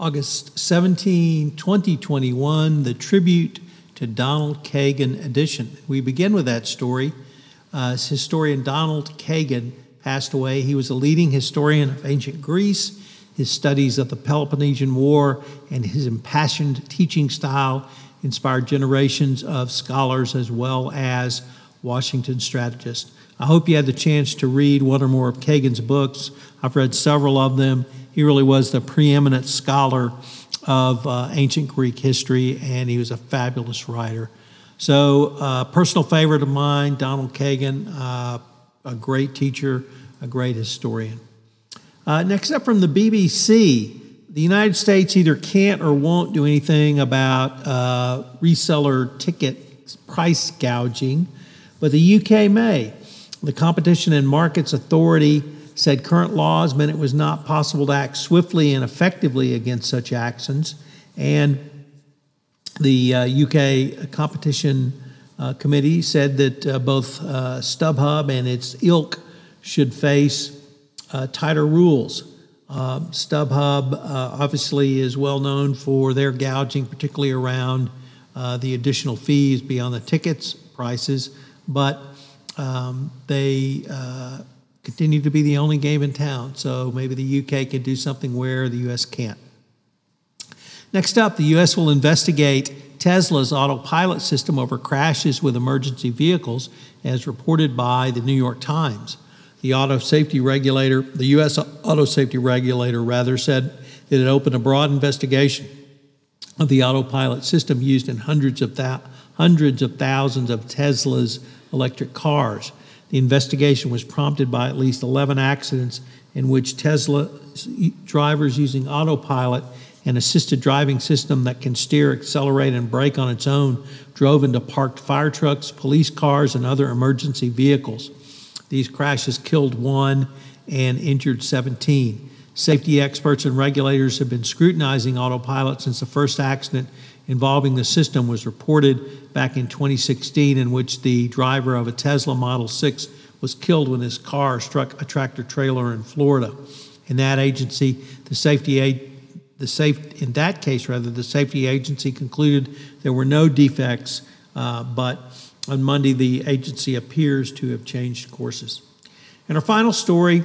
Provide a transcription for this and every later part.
August 17, 2021, the tribute to Donald Kagan edition. We begin with that story. Uh, historian Donald Kagan passed away. He was a leading historian of ancient Greece. His studies of the Peloponnesian War and his impassioned teaching style inspired generations of scholars as well as Washington strategists. I hope you had the chance to read one or more of Kagan's books. I've read several of them. He really was the preeminent scholar of uh, ancient Greek history, and he was a fabulous writer. So, uh, personal favorite of mine, Donald Kagan, uh, a great teacher, a great historian. Uh, next up from the BBC, the United States either can't or won't do anything about uh, reseller ticket price gouging, but the UK may. The Competition and Markets Authority said current laws meant it was not possible to act swiftly and effectively against such actions. And the uh, UK Competition uh, Committee said that uh, both uh, StubHub and its ilk should face uh, tighter rules. Um, StubHub uh, obviously is well known for their gouging, particularly around the additional fees beyond the tickets prices, but um, they continue to be the only game in town. So maybe the UK can do something where the US can't. Next up, the US will investigate Tesla's autopilot system over crashes with emergency vehicles, as reported by the New York Times. The auto safety regulator, the U.S. auto safety regulator, rather said that it opened a broad investigation of the autopilot system used in hundreds of th- hundreds of thousands of Tesla's electric cars. The investigation was prompted by at least 11 accidents in which Tesla drivers using autopilot, an assisted driving system that can steer, accelerate, and brake on its own, drove into parked fire trucks, police cars, and other emergency vehicles. These crashes killed one and injured 17. Safety experts and regulators have been scrutinizing autopilot since the first accident involving the system was reported back in 2016, in which the driver of a Tesla Model 6 was killed when his car struck a tractor trailer in Florida. In that agency, the safety the safe in that case rather the safety agency concluded there were no defects, uh, but on Monday the agency appears to have changed courses. And our final story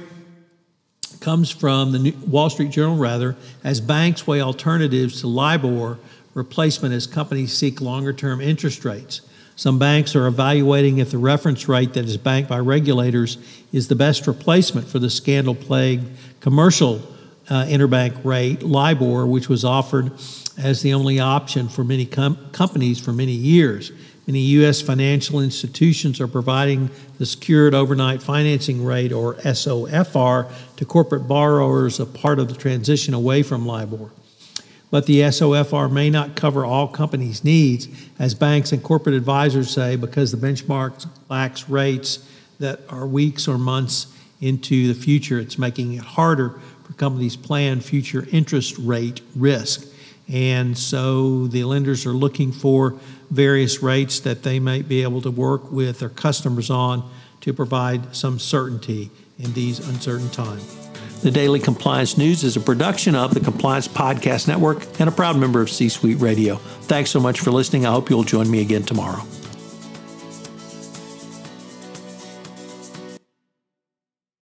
comes from the Wall Street Journal, rather, as banks weigh alternatives to LIBOR replacement as companies seek longer term interest rates. Some banks are evaluating if the reference rate that is banked by regulators is the best replacement for the scandal plagued commercial uh, interbank rate, LIBOR, which was offered as the only option for many com- companies for many years. Many U.S. financial institutions are providing the Secured Overnight Financing Rate, or SOFR, to corporate borrowers as part of the transition away from LIBOR. But the SOFR may not cover all companies' needs, as banks and corporate advisors say, because the benchmark lacks rates that are weeks or months into the future. It's making it harder for companies plan future interest rate risk. And so the lenders are looking for various rates that they might be able to work with their customers on to provide some certainty in these uncertain times. The Daily Compliance News is a production of the Compliance Podcast Network and a proud member of C Suite Radio. Thanks so much for listening. I hope you'll join me again tomorrow.